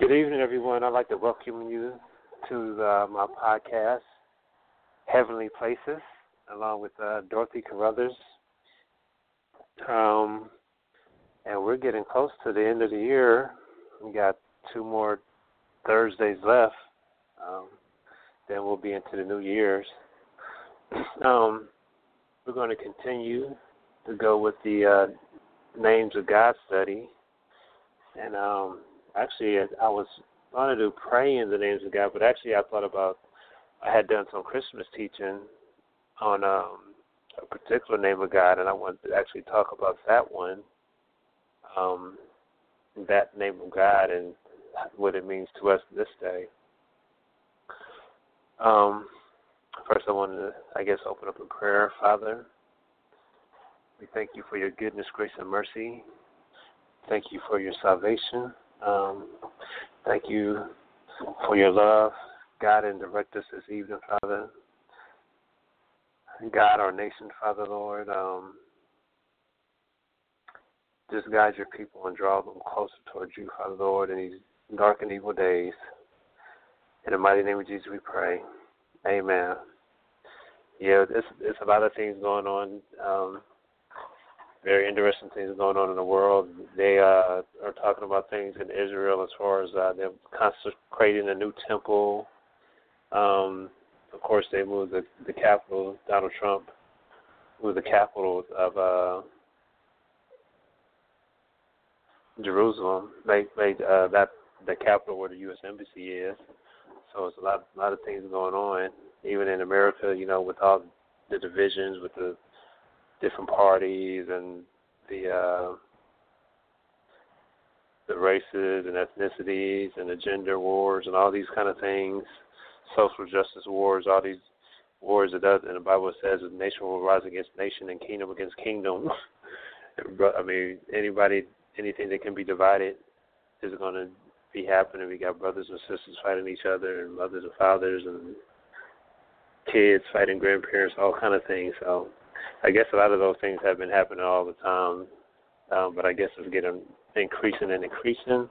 Good evening, everyone. I'd like to welcome you to uh, my podcast, Heavenly Places, along with uh, Dorothy Carruthers. Um, and we're getting close to the end of the year. We got two more Thursdays left. Um, then we'll be into the New Year's. Um, we're going to continue to go with the uh, names of God study, and um, actually, I was going to do pray in the names of God, but actually, I thought about I had done some Christmas teaching on um, a particular name of God, and I wanted to actually talk about that one, um, that name of God, and what it means to us this day. Um, first, I want to, I guess, open up in prayer. Father, we thank you for your goodness, grace, and mercy. Thank you for your salvation. Um, thank you for your love. God, and direct us this evening, Father. God, our nation, Father, Lord. Um, just guide your people and draw them closer towards you, Father, Lord, in these dark and evil days. In the mighty name of Jesus, we pray. Amen. Yeah, there's, there's a lot of things going on. Um, very interesting things going on in the world. They uh, are talking about things in Israel as far as uh, they're consecrating a new temple. Um, of course, they moved the, the capital. Donald Trump moved the capital of uh, Jerusalem. They made uh, that the capital where the U.S. embassy is. So it's a lot, a lot of things going on. Even in America, you know, with all the divisions, with the different parties and the uh, the races and ethnicities and the gender wars and all these kind of things, social justice wars, all these wars that does and the Bible says that nation will rise against nation and kingdom against kingdom. I mean, anybody, anything that can be divided is going to be happening. We got brothers and sisters fighting each other, and mothers and fathers, and kids fighting grandparents, all kind of things. So I guess a lot of those things have been happening all the time, um, but I guess it's getting increasing and increasing.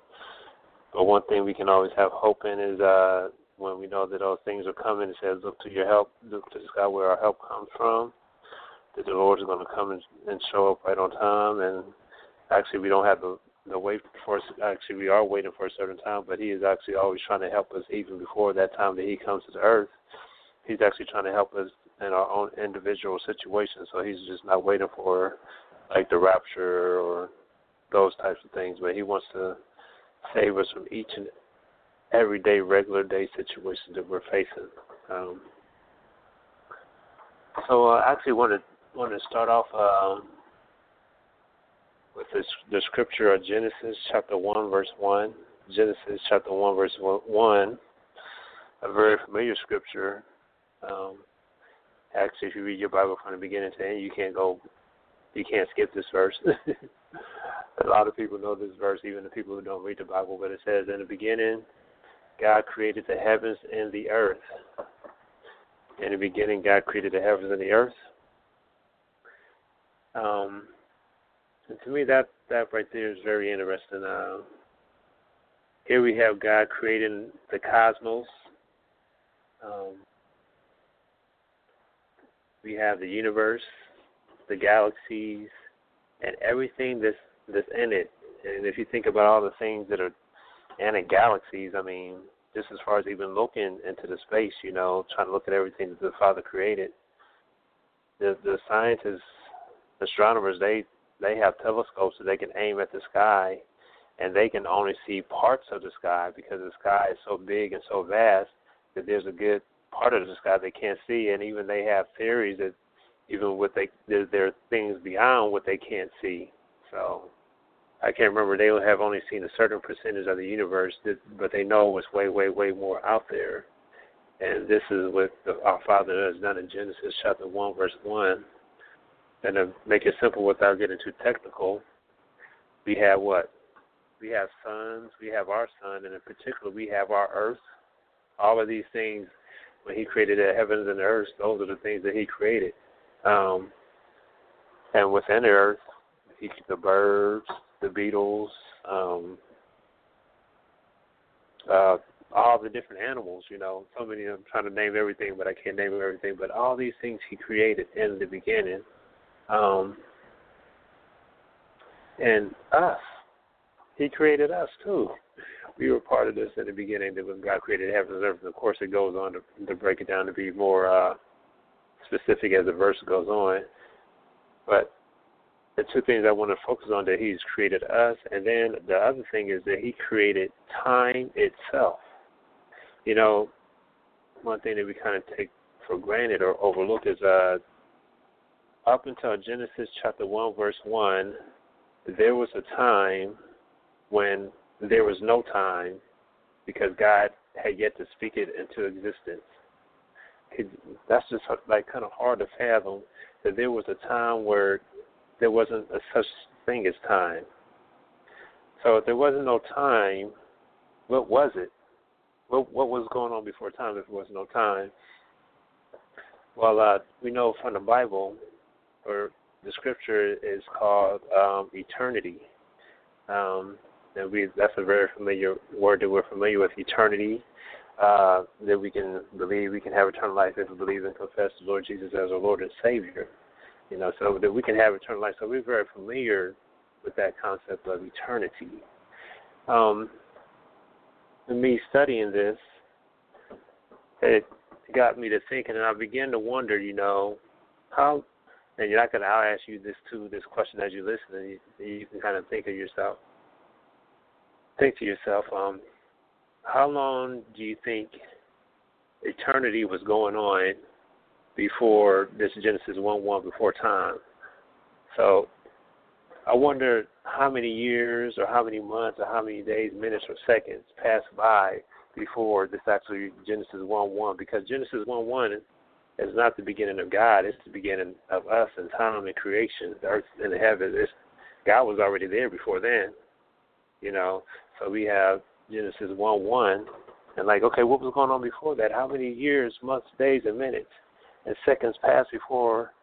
But one thing we can always have hope in is uh, when we know that those things are coming. It says, "Look to your help, look to the sky where our help comes from." That the Lord is going to come and, show up right on time. And actually, we don't have to, to wait for. Actually, we are waiting for a certain time, but He is actually always trying to help us even before that time that He comes to the earth. He's actually trying to help us in our own individual situations. So he's just not waiting for like the rapture or those types of things, but he wants to save us from each and everyday, regular day situations that we're facing. Um, so uh, I actually want to want to start off um, with this the scripture of Genesis chapter one verse one. Genesis chapter one verse one, a very familiar scripture. Um, Actually, if you read your Bible from the beginning to end, you can't go, you can't skip this verse. a lot of people know this verse, even the people who don't read the Bible. But it says, "In the beginning, God created the heavens and the earth." In the beginning, God created the heavens and the earth. Um, and to me, that that right there is very interesting. Uh, here we have God creating the cosmos. Um, we have the universe, the galaxies, and everything that's that's in it. And if you think about all the things that are in the galaxies, I mean, just as far as even looking into the space, you know, trying to look at everything that the Father created, the the scientists, astronomers, they they have telescopes that they can aim at the sky, and they can only see parts of the sky because the sky is so big and so vast that there's a good part of the sky they can't see, and even they have theories that even what they there, there are things beyond what they can't see. So I can't remember. They have only seen a certain percentage of the universe, that, but they know what's way, way, way more out there. And this is what the, our Father has done in Genesis chapter one, verse one. And to make it simple without getting too technical, we have what? We have suns, we have our sun, and in particular, we have our earth. All of these things when he created the heavens and the earth, those are the things that he created. Um, and within the earth, he the birds, the beetles, um, uh, all the different animals. You know, so many. I'm trying to name everything, but I can't name everything. But all these things He created in the beginning, um, and us. He created us too. We were part of this in the beginning. That when God created heaven and earth, and of course it goes on to, to break it down to be more uh, specific as the verse goes on. But the two things I want to focus on that He's created us, and then the other thing is that He created time itself. You know, one thing that we kind of take for granted or overlook is uh, up until Genesis chapter 1, verse 1, there was a time when there was no time because God had yet to speak it into existence. That's just like kind of hard to fathom that there was a time where there wasn't a such thing as time. So if there wasn't no time, what was it? What what was going on before time if there was no time? Well, uh, we know from the Bible, or the scripture is called um, eternity. Um, and we that's a very familiar word that we're familiar with, eternity. Uh, that we can believe we can have eternal life if we believe and confess the Lord Jesus as our Lord and Savior. You know, so that we can have eternal life. So we're very familiar with that concept of eternity. Um, me studying this, it got me to thinking, and I began to wonder, you know, how. And you're not gonna. I'll ask you this too. This question as you listen, and you, you can kind of think of yourself. Think to yourself, um, how long do you think eternity was going on before this Genesis 1 1 before time. So I wonder how many years or how many months or how many days, minutes, or seconds passed by before this actually Genesis 1 1 because Genesis 1 1 is not the beginning of God, it's the beginning of us and time and creation, the earth and the heavens. God was already there before then, you know. So we have Genesis 1 1. And like, okay, what was going on before that? How many years, months, days, and minutes? and seconds pass before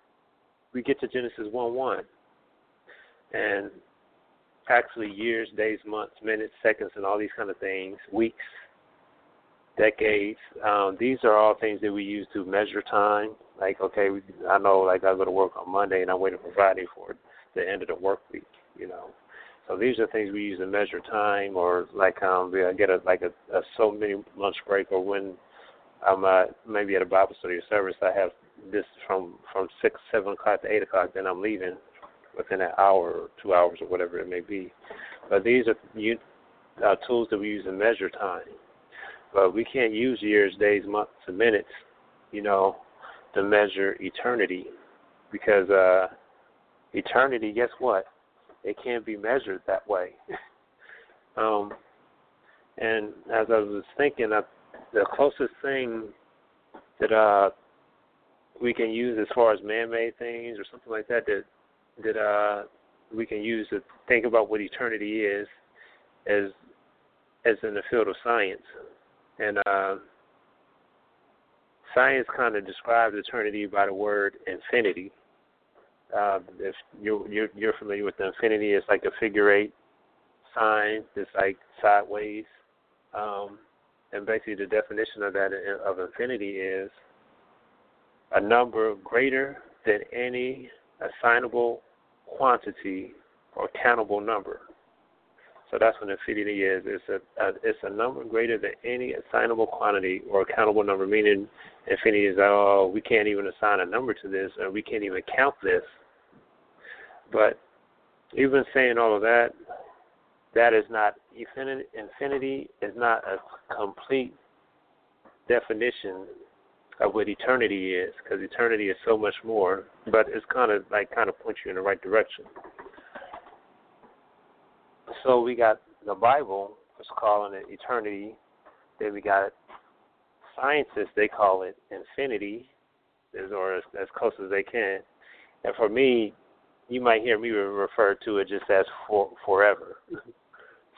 we get to Genesis 1 1. And actually, years, days, months, minutes, seconds, and all these kind of things, weeks, decades, um, these are all things that we use to measure time. Like, okay, we, I know, like, I go to work on Monday and I'm waiting for Friday for the end of the work week, you know. So these are things we use to measure time, or like um, we get a like a, a so many lunch break, or when I'm uh, maybe at a Bible study or service. I have this from from six, seven o'clock to eight o'clock. Then I'm leaving within an hour or two hours or whatever it may be. But these are uh, tools that we use to measure time. But we can't use years, days, months, and minutes, you know, to measure eternity, because uh, eternity. Guess what? It can't be measured that way. um, and as I was thinking, I the closest thing that uh we can use as far as man-made things or something like that that that uh we can use to think about what eternity is as as in the field of science and uh science kind of describes eternity by the word infinity uh, if you're, you're you're familiar with the infinity, it's like a figure eight sign. It's like sideways. Um, and basically, the definition of that of infinity is a number greater than any assignable quantity or countable number. So that's what infinity is. It's a, a it's a number greater than any assignable quantity or countable number. Meaning, infinity is oh we can't even assign a number to this, or we can't even count this. But even saying all of that, that is not infinity. Infinity is not a complete definition of what eternity is, because eternity is so much more. But it's kind of like kind of points you in the right direction. So we got the Bible is calling it eternity. Then we got scientists they call it infinity, or as, as close as they can. And for me, you might hear me refer to it just as for forever.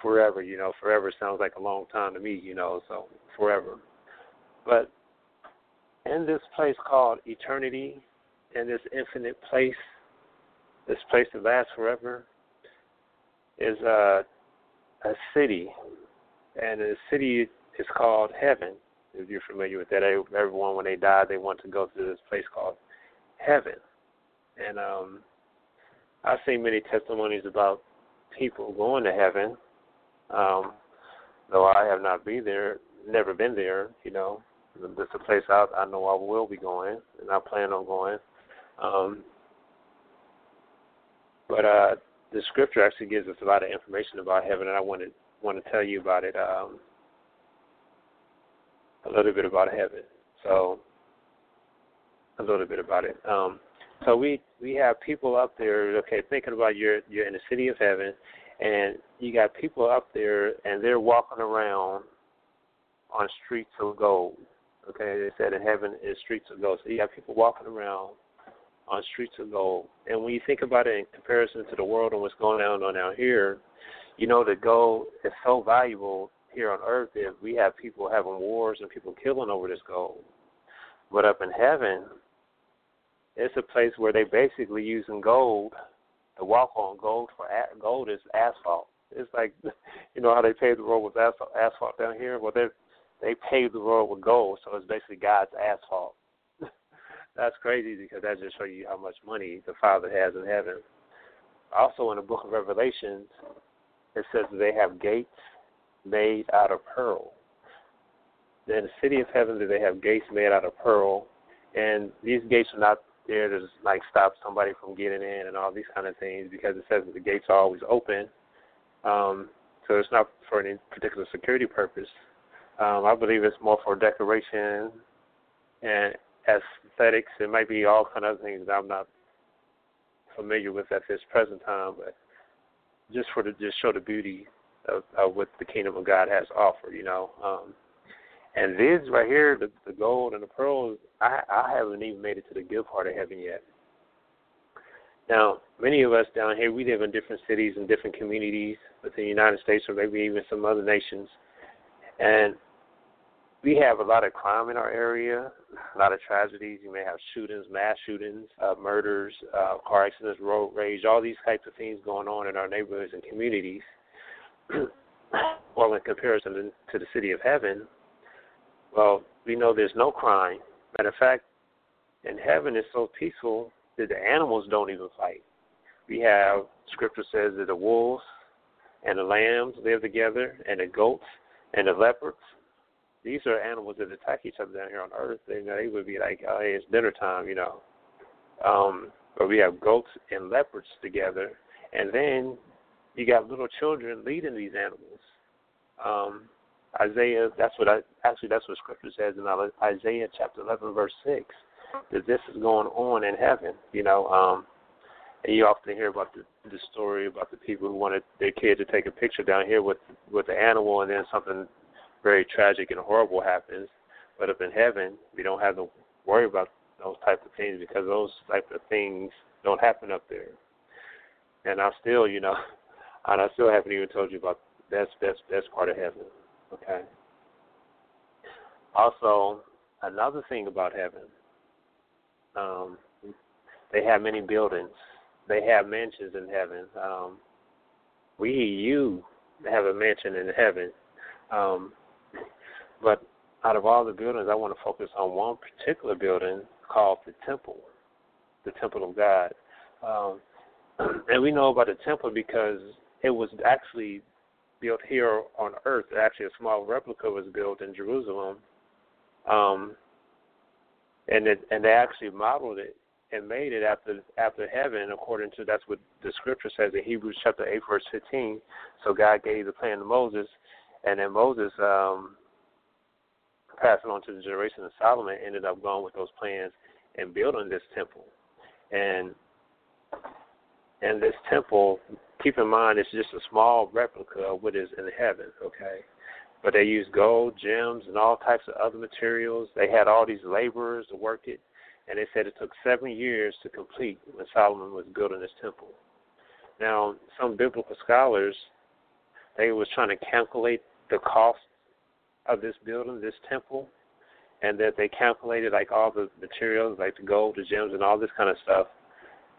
forever, you know, forever sounds like a long time to me, you know, so forever. But in this place called eternity, in this infinite place, this place that lasts forever, is a, a city. and the city is called Heaven. If you're familiar with that, everyone when they die, they want to go to this place called Heaven. And um, I've seen many testimonies about people going to heaven. Um, though I have not been there, never been there. You know, it's a place I I know I will be going, and I plan on going. Um, but uh, the scripture actually gives us a lot of information about heaven, and I want to want to tell you about it. Um, a little bit about heaven. So, a little bit about it. Um, so we we have people up there. Okay, thinking about you're you're in the city of heaven, and you got people up there, and they're walking around on streets of gold. Okay, they said in heaven is streets of gold. So you have people walking around on streets of gold. And when you think about it in comparison to the world and what's going on down here, you know that gold is so valuable here on earth that we have people having wars and people killing over this gold. But up in heaven, it's a place where they basically using gold to walk on. Gold for gold is asphalt. It's like you know how they pave the road with asphalt, asphalt down here. Well, they they pave the road with gold, so it's basically God's asphalt. That's crazy because that just shows you how much money the Father has in heaven. Also, in the Book of Revelations, it says they have gates made out of pearl. In the city of heaven, they have gates made out of pearl, and these gates are not there to like stop somebody from getting in and all these kind of things because it says that the gates are always open. Um, so it's not for any particular security purpose. Um, I believe it's more for decoration and aesthetics. It might be all kind of things that I'm not familiar with at this present time, but just for to just show the beauty of, of what the kingdom of God has offered, you know. Um, and these right here, the, the gold and the pearls, I, I haven't even made it to the good part of heaven yet. Now, many of us down here, we live in different cities and different communities within the United States or maybe even some other nations. And we have a lot of crime in our area, a lot of tragedies. You may have shootings, mass shootings, uh, murders, uh, car accidents, road rage, all these types of things going on in our neighborhoods and communities. well, in comparison to the city of heaven, well, we know there's no crime. Matter of fact, in heaven it's so peaceful that the animals don't even fight. We have scripture says that the wolves and the lambs live together, and the goats and the leopards. These are animals that attack each other down here on earth. You know, they would be like, oh, hey, it's dinner time, you know. Um, but we have goats and leopards together, and then you got little children leading these animals. Um, Isaiah, that's what I actually that's what Scripture says in Isaiah chapter 11 verse 6 that this is going on in heaven. You know, um, and you often hear about the the story about the people who wanted their kid to take a picture down here with with the animal, and then something very tragic and horrible happens. But up in heaven, we don't have to worry about those type of things because those type of things don't happen up there. And I still, you know, and I still haven't even told you about that's best best part of heaven. Okay. Also, another thing about heaven, um, they have many buildings. They have mansions in heaven. Um, we, you, have a mansion in heaven. Um, but out of all the buildings, I want to focus on one particular building called the Temple, the Temple of God. Um, and we know about the temple because it was actually built here on Earth. Actually, a small replica was built in Jerusalem, um, and it, and they actually modeled it and made it after after heaven, according to that's what the scripture says in Hebrews chapter eight verse fifteen. So God gave the plan to Moses, and then Moses um, passed it on to the generation of Solomon. Ended up going with those plans and building this temple, and and this temple keep in mind it's just a small replica of what is in heaven, okay? But they used gold, gems, and all types of other materials. They had all these laborers to work it, and they said it took seven years to complete when Solomon was building this temple. Now, some biblical scholars, they was trying to calculate the cost of this building, this temple, and that they calculated like all the materials, like the gold, the gems, and all this kind of stuff.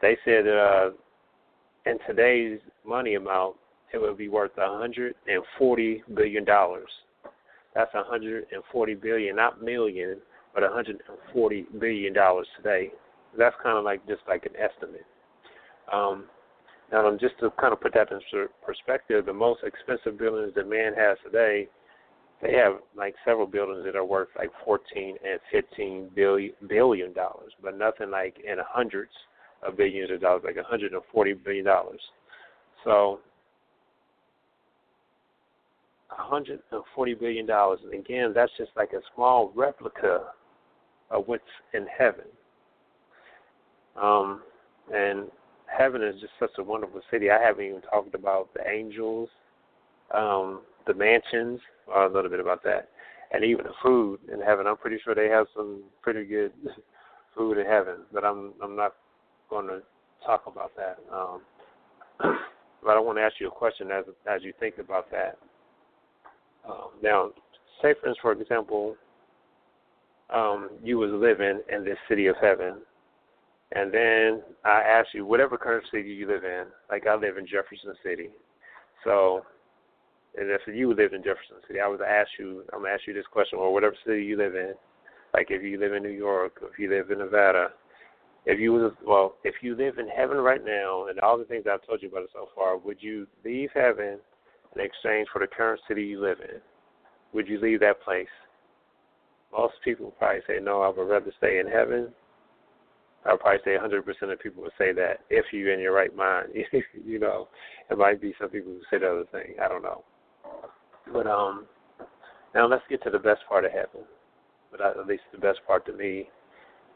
They said uh, in today's money amount, it would be worth hundred and forty billion dollars. That's a hundred and forty billion, not million, but hundred and forty billion dollars today. That's kind of like just like an estimate. Um, now, just to kind of put that in perspective, the most expensive buildings that man has today, they have like several buildings that are worth like 14 and 15 billion billion dollars, but nothing like in hundreds of billions of dollars, like 140 billion dollars. So 140 billion dollars. And again, that's just like a small replica of what's in heaven. Um, and heaven is just such a wonderful city. I haven't even talked about the angels, um, the mansions, or a little bit about that, and even the food in heaven. I'm pretty sure they have some pretty good food in heaven, but I'm I'm not going to talk about that. Um, but I want to ask you a question as as you think about that. Um, now, say for instance, for example, um, you was living in this city of heaven, and then I ask you whatever current city you live in. Like I live in Jefferson City, so and if you live in Jefferson City, I would ask you. I'm gonna ask you this question, or whatever city you live in. Like if you live in New York, if you live in Nevada, if you was well, if you live in heaven right now, and all the things I've told you about it so far, would you leave heaven in exchange for the current city you live in? Would you leave that place? Most people probably say no. I would rather stay in heaven. I would probably say 100% of people would say that if you're in your right mind. you know, it might be some people who say the other thing. I don't know. But um, now let's get to the best part of heaven. But at least the best part to me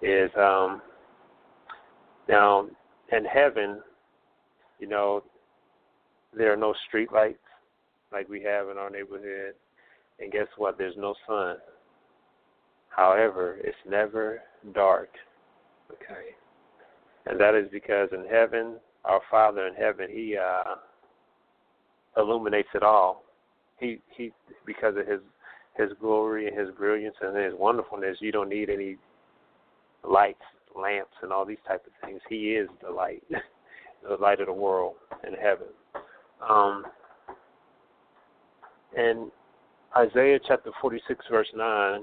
is um, now in heaven, you know, there are no street lights like we have in our neighborhood. And guess what? There's no sun. However, it's never dark. Okay. And that is because in heaven, our Father in heaven, He uh, illuminates it all. He He because of His His glory and His brilliance and His wonderfulness, you don't need any lights, lamps, and all these type of things. He is the light, the light of the world in heaven. Um, and Isaiah chapter 46, verse 9,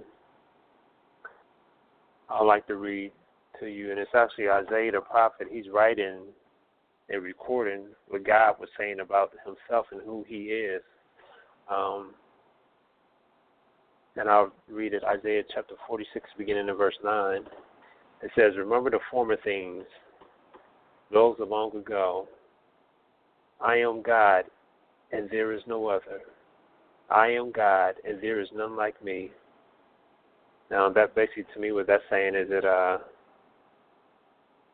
I like to read to you, and it's actually Isaiah the prophet. He's writing and recording what God was saying about himself and who he is. Um, and I'll read it Isaiah chapter 46, beginning in verse 9. It says, Remember the former things, those of long ago. I am God, and there is no other. I am God, and there is none like me. Now, that basically to me, what that's saying is that uh,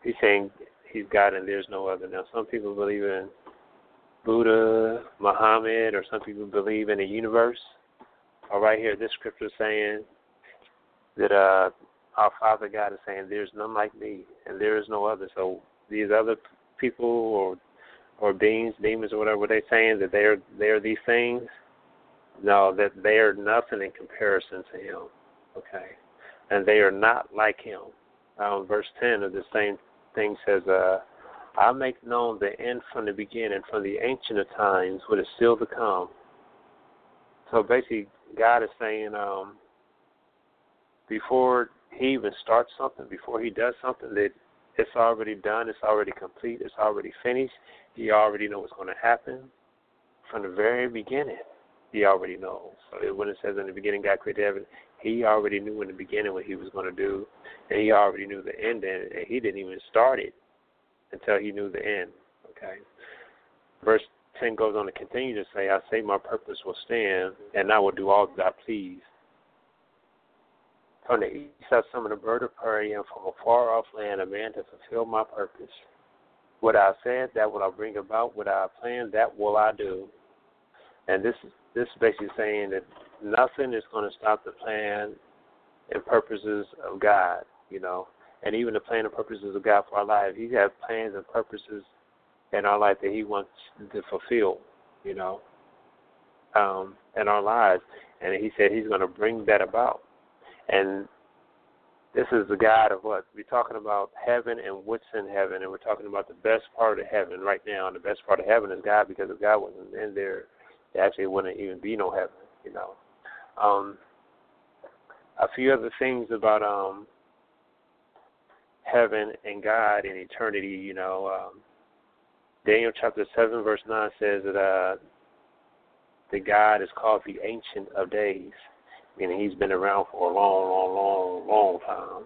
he's saying he's God and there's no other. Now, some people believe in Buddha, Muhammad, or some people believe in a universe. Or right here, this scripture is saying that uh, our Father God is saying, "There's none like me, and there is no other." So these other people or or beings, demons, or whatever, they're saying that they're they're these things no, that they are nothing in comparison to him. Okay. And they are not like him. Um, verse 10 of the same thing says, uh, I make known the end from the beginning, from the ancient of times, what is still to come. So basically, God is saying, um, before he even starts something, before he does something, that it's already done, it's already complete, it's already finished. He already knows what's going to happen from the very beginning he already knows. So when it says in the beginning God created heaven, he already knew in the beginning what he was going to do, and he already knew the end, and he didn't even start it until he knew the end. Okay. Verse 10 goes on to continue to say, I say my purpose will stand, and I will do all that I please. From the east I summon a bird of prey, and from a far off land a man to fulfill my purpose. What I said, that will I bring about. What I planned, that will I do. And this this is basically saying that nothing is going to stop the plan and purposes of God, you know, and even the plan and purposes of God for our life. He has plans and purposes in our life that He wants to fulfill, you know, um, in our lives. And He said He's going to bring that about. And this is the God of what? We're talking about heaven and what's in heaven, and we're talking about the best part of heaven right now. And the best part of heaven is God, because if God wasn't in there, there actually wouldn't even be no heaven, you know. Um, a few other things about um, heaven and God and eternity, you know. Um, Daniel chapter 7, verse 9 says that uh, the God is called the Ancient of Days meaning he's been around for a long, long, long, long time.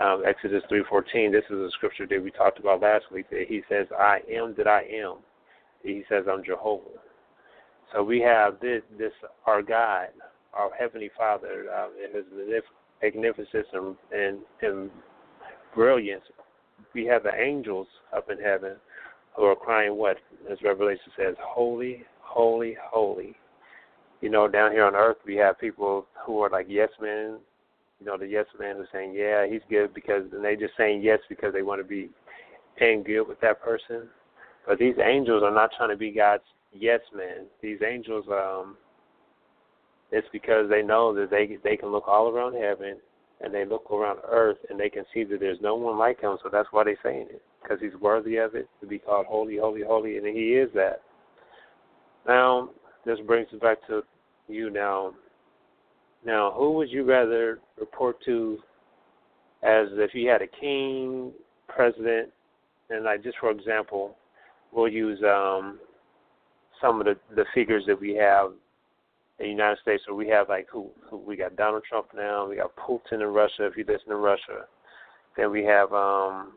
Um, Exodus 3:14. This is a scripture that we talked about last week. That he says, "I am that I am." He says, "I'm Jehovah." So we have this, this our God, our heavenly Father, uh, in His magnificence and, and, and brilliance. We have the angels up in heaven who are crying, "What?" As Revelation says, "Holy, holy, holy you know, down here on earth we have people who are like yes men. You know, the yes men are saying, Yeah, he's good because and they just saying yes because they want to be paying good with that person. But these angels are not trying to be God's yes men. These angels um it's because they know that they they can look all around heaven and they look around earth and they can see that there's no one like him, so that's why they're saying it because he's worthy of it to be called holy, holy, holy, and he is that. Now, this brings us back to you now. Now, who would you rather report to as if you had a king, president, and like just for example, we'll use um, some of the, the figures that we have the United States. So we have like who, who we got Donald Trump now, we got Putin in Russia if you listen to Russia. Then we have um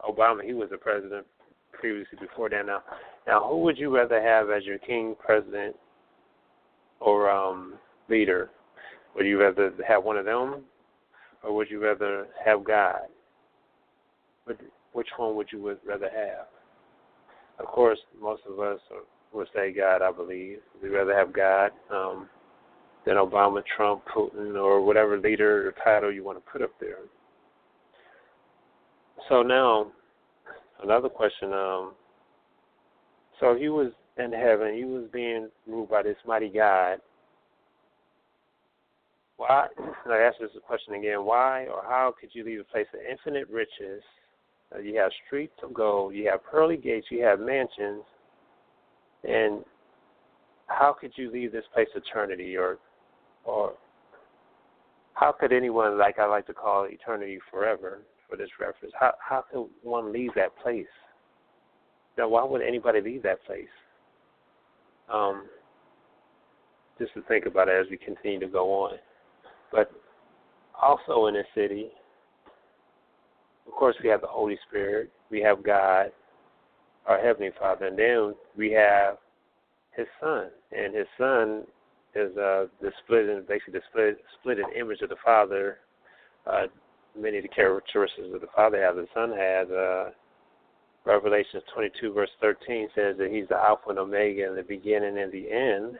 Obama, he was the president previously before that now. Now who would you rather have as your king, president, or um, leader? Would you rather have one of them, or would you rather have God? Which one would you rather have? Of course, most of us would say God. I believe we'd rather have God um, than Obama, Trump, Putin, or whatever leader or title you want to put up there. So now, another question. Um, so he was in heaven, he was being ruled by this mighty God. Why? I ask this question again. Why or how could you leave a place of infinite riches? Uh, you have streets of gold, you have pearly gates, you have mansions, and how could you leave this place eternity, or, or how could anyone, like I like to call eternity forever, for this reference, how how could one leave that place? Now, why would anybody leave that place? um, just to think about it as we continue to go on. But also in this city, of course, we have the Holy Spirit, we have God, our Heavenly Father, and then we have His Son, and His Son is uh, the split, basically the split, split image of the Father. Uh, many of the characteristics of the Father have, the Son has. Uh, Revelations 22, verse 13 says that He's the Alpha and Omega, and the beginning and the end,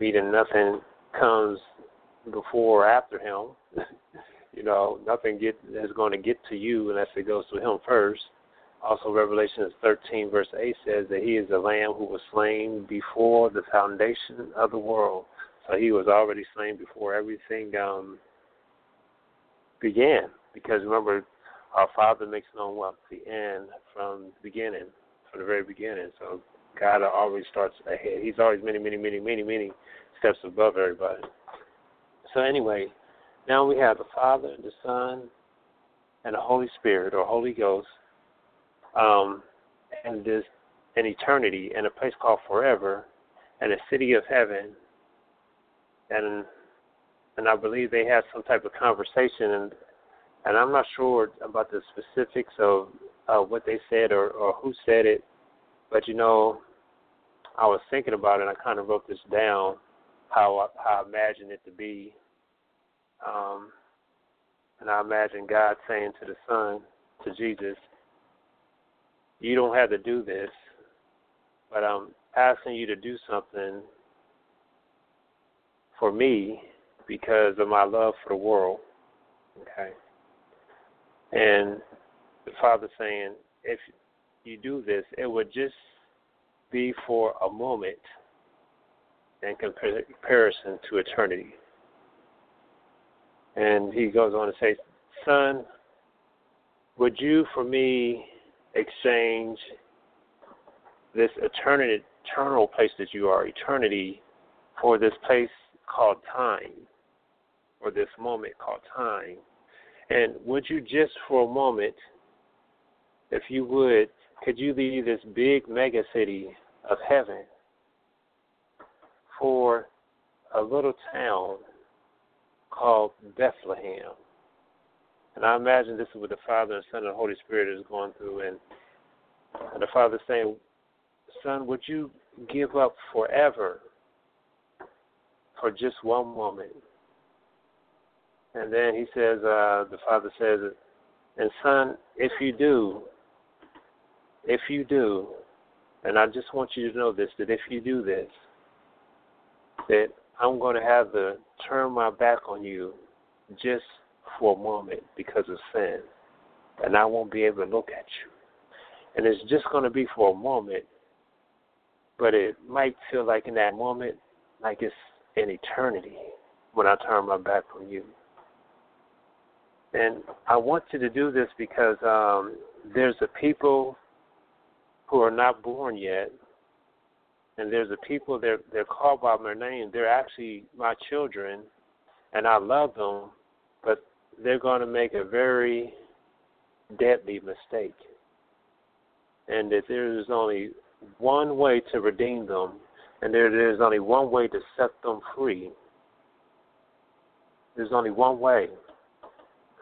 meaning nothing comes before or after Him. you know, nothing get is going to get to you unless it goes to Him first. Also, Revelation 13, verse 8 says that He is the Lamb who was slain before the foundation of the world. So He was already slain before everything um, began. Because remember, our Father makes known what the end from the beginning, from the very beginning. So God always starts ahead. He's always many, many, many, many, many steps above everybody. So anyway, now we have the Father, and the Son, and the Holy Spirit or Holy Ghost, um, and this an eternity and a place called forever, and a city of heaven, and and I believe they had some type of conversation and and I'm not sure about the specifics of uh, what they said or, or who said it, but you know, I was thinking about it. and I kind of wrote this down how I, how I imagine it to be, um, and I imagine God saying to the Son, to Jesus, "You don't have to do this, but I'm asking you to do something for me because of my love for the world." Okay. And the Father saying, if you do this, it would just be for a moment in comparison to eternity. And he goes on to say, Son, would you for me exchange this eternity, eternal place that you are, eternity, for this place called time, or this moment called time? And would you just for a moment, if you would, could you leave this big mega city of heaven for a little town called Bethlehem? And I imagine this is what the Father and Son and Holy Spirit is going through. And, and the Father saying, Son, would you give up forever for just one moment? And then he says, uh, the Father says, and Son, if you do, if you do, and I just want you to know this, that if you do this, that I'm going to have to turn my back on you just for a moment because of sin, and I won't be able to look at you. And it's just going to be for a moment, but it might feel like in that moment, like it's an eternity when I turn my back on you. And I want you to do this because um, there's a people who are not born yet, and there's a people they're they're called by my name. They're actually my children, and I love them, they're going to make a very deadly mistake. And that there is only one way to redeem them, and there is only one way to set them free. There's only one way.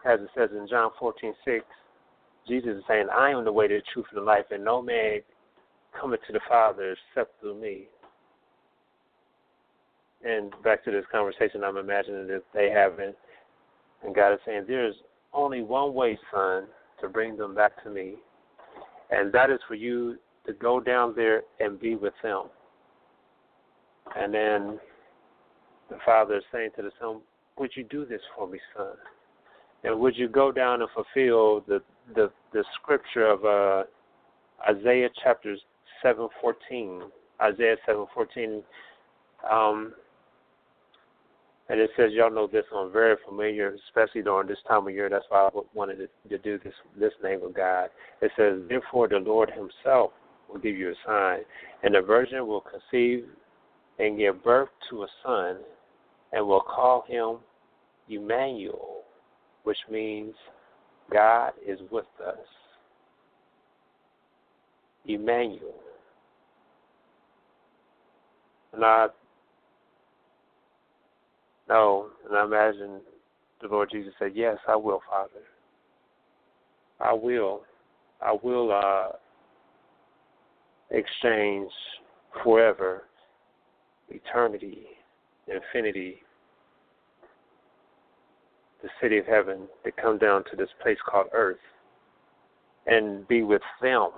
As it says in John 14 6, Jesus is saying, I am the way, the truth, and the life, and no man cometh to the Father except through me. And back to this conversation I'm imagining that they having and God is saying, There is only one way, son, to bring them back to me. And that is for you to go down there and be with them. And then the father is saying to the son, Would you do this for me, son? And would you go down and fulfill the the, the scripture of uh, Isaiah chapter seven fourteen? Isaiah seven fourteen. Um, and it says, y'all know this one very familiar, especially during this time of year. That's why I wanted to, to do this this name of God. It says, therefore the Lord Himself will give you a sign, and the virgin will conceive and give birth to a son, and will call him Emmanuel, which means God is with us. Emmanuel. And I no, and I imagine the Lord Jesus said, Yes, I will, Father. I will. I will uh, exchange forever, eternity, infinity, the city of heaven to come down to this place called earth and be with them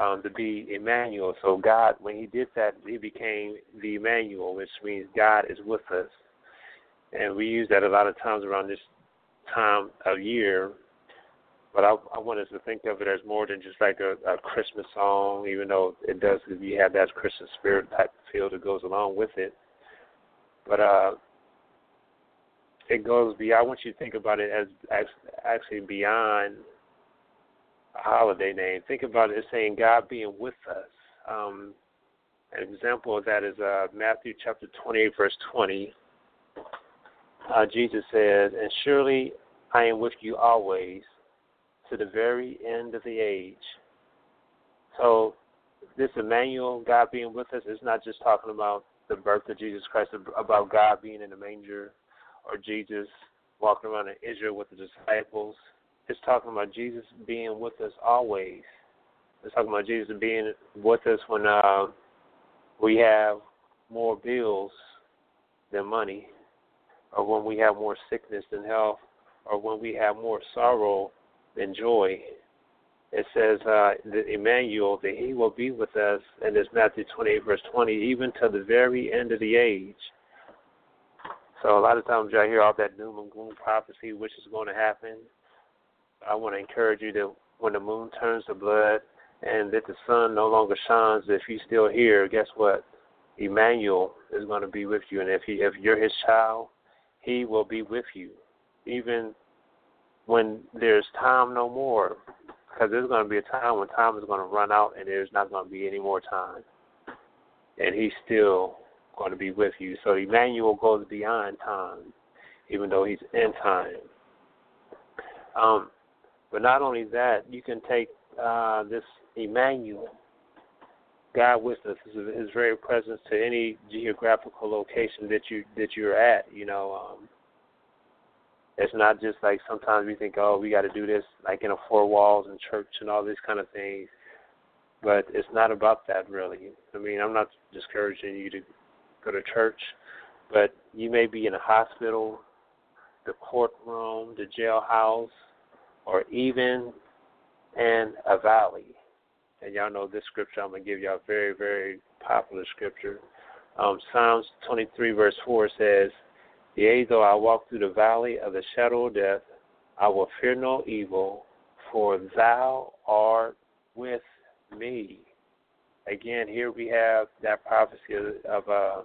um, to be Emmanuel. So God, when He did that, He became the Emmanuel, which means God is with us. And we use that a lot of times around this time of year. But I, I want us to think of it as more than just like a, a Christmas song, even though it does. You have that Christmas spirit type feel that goes along with it. But uh, it goes beyond. I want you to think about it as, as actually beyond holiday name. Think about it as saying God being with us. Um, an example of that is uh, Matthew chapter 28, verse 20. Uh, Jesus says, And surely I am with you always to the very end of the age. So, this Emmanuel, God being with us, is not just talking about the birth of Jesus Christ, about God being in the manger or Jesus walking around in Israel with the disciples it's talking about Jesus being with us always. It's talking about Jesus being with us when uh, we have more bills than money, or when we have more sickness than health, or when we have more sorrow than joy. It says uh, that Emmanuel, that He will be with us, and it's Matthew 28, verse 20, even to the very end of the age. So a lot of times I hear all that doom and gloom prophecy, which is going to happen. I want to encourage you that when the moon turns to blood and that the sun no longer shines, if you're still here, guess what? Emmanuel is going to be with you, and if he, if you're his child, He will be with you, even when there's time no more. Because there's going to be a time when time is going to run out and there's not going to be any more time. And He's still going to be with you. So Emmanuel goes beyond time, even though He's in time. Um, but not only that, you can take uh, this Emmanuel, God with us, his, very presence to any geographical location that you that you're at. You know, um, it's not just like sometimes we think, oh, we got to do this like in a four walls and church and all these kind of things. But it's not about that really. I mean, I'm not discouraging you to go to church, but you may be in a hospital, the courtroom, the jailhouse, or even in a valley. And y'all know this scripture, I'm going to give y'all a very, very popular scripture. Um, Psalms 23, verse 4 says, Yea, though I walk through the valley of the shadow of death, I will fear no evil, for thou art with me. Again, here we have that prophecy of, of uh,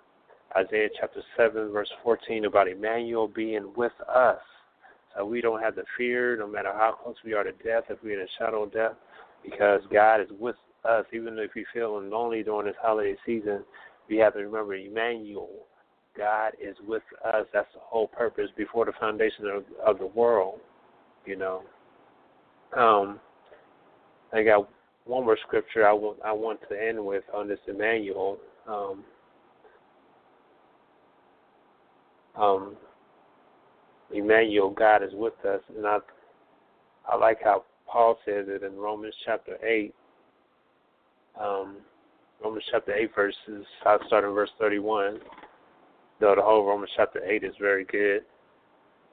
Isaiah chapter 7, verse 14 about Emmanuel being with us. So we don't have to fear, no matter how close we are to death, if we're in a shadow of death, because God is with us. Even if we feel lonely during this holiday season, we have to remember Emmanuel. God is with us. That's the whole purpose before the foundation of, of the world, you know. Um, I got one more scripture I want I want to end with on this Emmanuel. Um, um, Emmanuel, God is with us, and I I like how Paul says it in Romans chapter eight. Um, Romans chapter eight verses I start in verse thirty one. Though the whole Romans chapter eight is very good.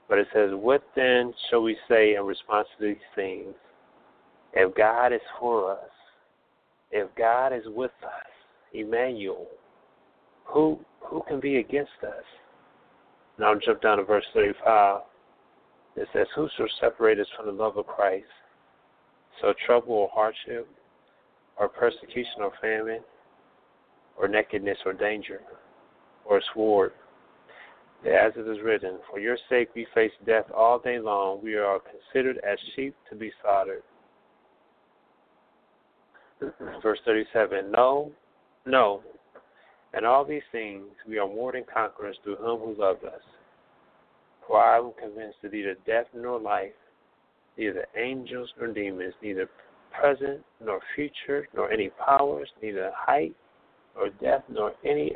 But it says, What then shall we say in response to these things? If God is for us, if God is with us, Emmanuel, who who can be against us? Now I'll jump down to verse 35. Uh, it says, Who shall separate us from the love of Christ? So trouble or hardship, or persecution or famine, or nakedness or danger, or sword. As it is written, For your sake we face death all day long. We are considered as sheep to be slaughtered. Verse 37 No, no, and all these things we are more than conquerors through him who loved us. For I am convinced that neither death nor life, neither angels nor demons, neither present nor future, nor any powers, neither height nor depth, nor any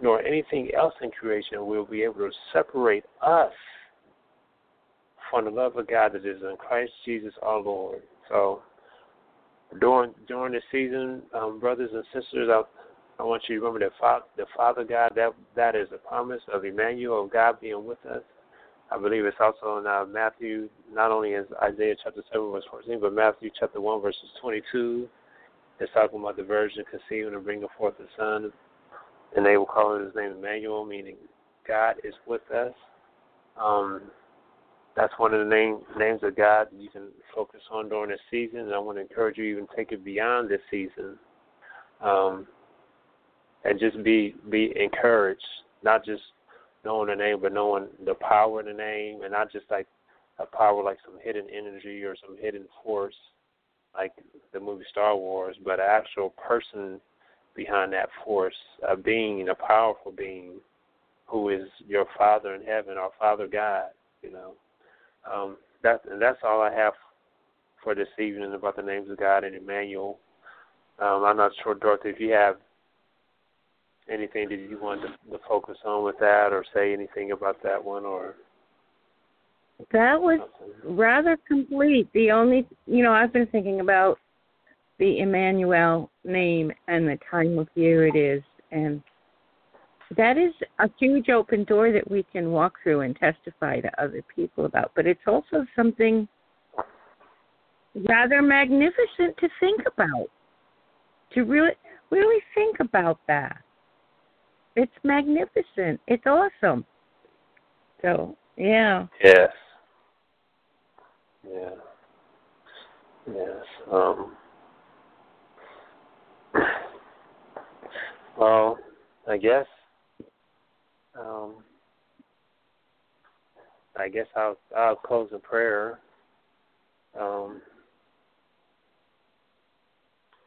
nor anything else in creation will be able to separate us from the love of God that is in Christ Jesus our Lord. So during during the season, um, brothers and sisters, I I want you to remember that Father, the Father God, that that is the promise of Emmanuel, God being with us. I believe it's also in uh, Matthew, not only in Isaiah chapter 7, verse 14, but Matthew chapter 1, verses 22. It's talking about the virgin conceiving and bringing forth a son, and they will call his name Emmanuel, meaning God is with us. Um, that's one of the name, names of God that you can focus on during this season, and I want to encourage you even take it beyond this season. Um, and just be be encouraged, not just knowing the name, but knowing the power in the name, and not just like a power like some hidden energy or some hidden force, like the movie Star Wars, but an actual person behind that force, a being, a powerful being, who is your Father in heaven, our Father God. You know, um, that and that's all I have for this evening about the names of God and Emmanuel. Um, I'm not sure, Dorothy, if you have anything did you want to, to focus on with that, or say anything about that one, or? That was rather complete. The only, you know, I've been thinking about the Emmanuel name and the time of year it is, and that is a huge open door that we can walk through and testify to other people about. But it's also something rather magnificent to think about. To really, really think about that. It's magnificent. It's awesome. So, yeah. Yes. Yeah. Yes. Um, well, I guess um, I guess I'll I'll close in prayer. Um,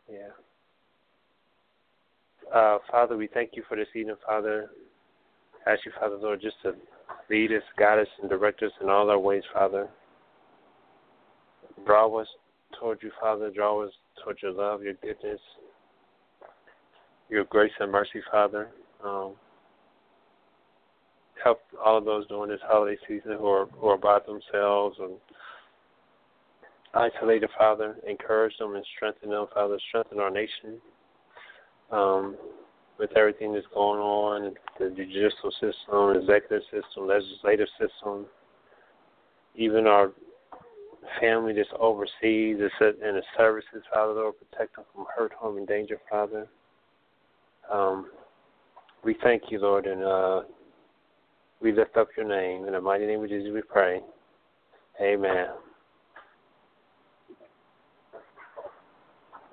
yeah. Uh, Father, we thank you for this evening, Father. Ask you, Father, Lord, just to lead us, guide us, and direct us in all our ways, Father. Draw us toward you, Father. Draw us toward your love, your goodness, your grace and mercy, Father. Um, help all of those during this holiday season who are who are by themselves and isolated, Father. Encourage them and strengthen them, Father. Strengthen our nation. Um, with everything that's going on, the judicial system, executive system, legislative system, even our family that's overseas and the services, Father, Lord, protect them from hurt, harm, and danger, Father. Um, we thank you, Lord, and uh, we lift up your name. In the mighty name of Jesus, we pray. Amen.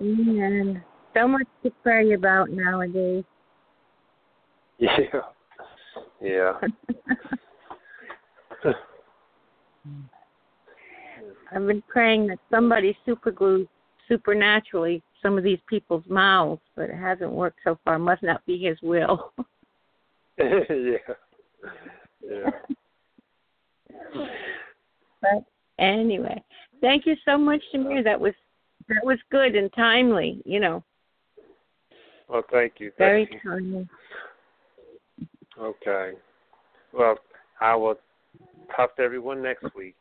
Amen. So much to pray about nowadays. Yeah. Yeah. I've been praying that somebody superglues supernaturally some of these people's mouths, but it hasn't worked so far. Must not be his will. yeah. Yeah. but anyway, thank you so much, Shamir. That was that was good and timely. You know. Well, thank you. Thank Very you. timely. Okay. Well, I will talk to everyone next week.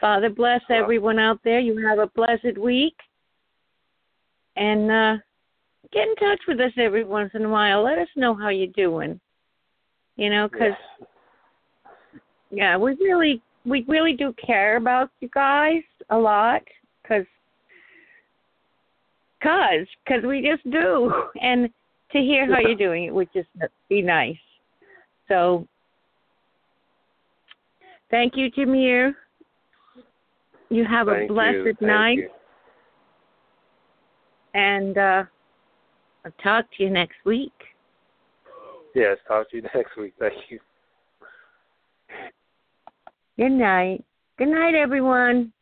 Father, bless everyone out there. You have a blessed week. And uh, get in touch with us every once in a while. Let us know how you're doing. You know, because yeah. yeah, we really we really do care about you guys a lot because cause cause we just do. And to hear how you're doing it would just be nice. So thank you Jamere. You have thank a blessed you. night. And uh I'll talk to you next week. Yes talk to you next week. Thank you. Good night. Good night everyone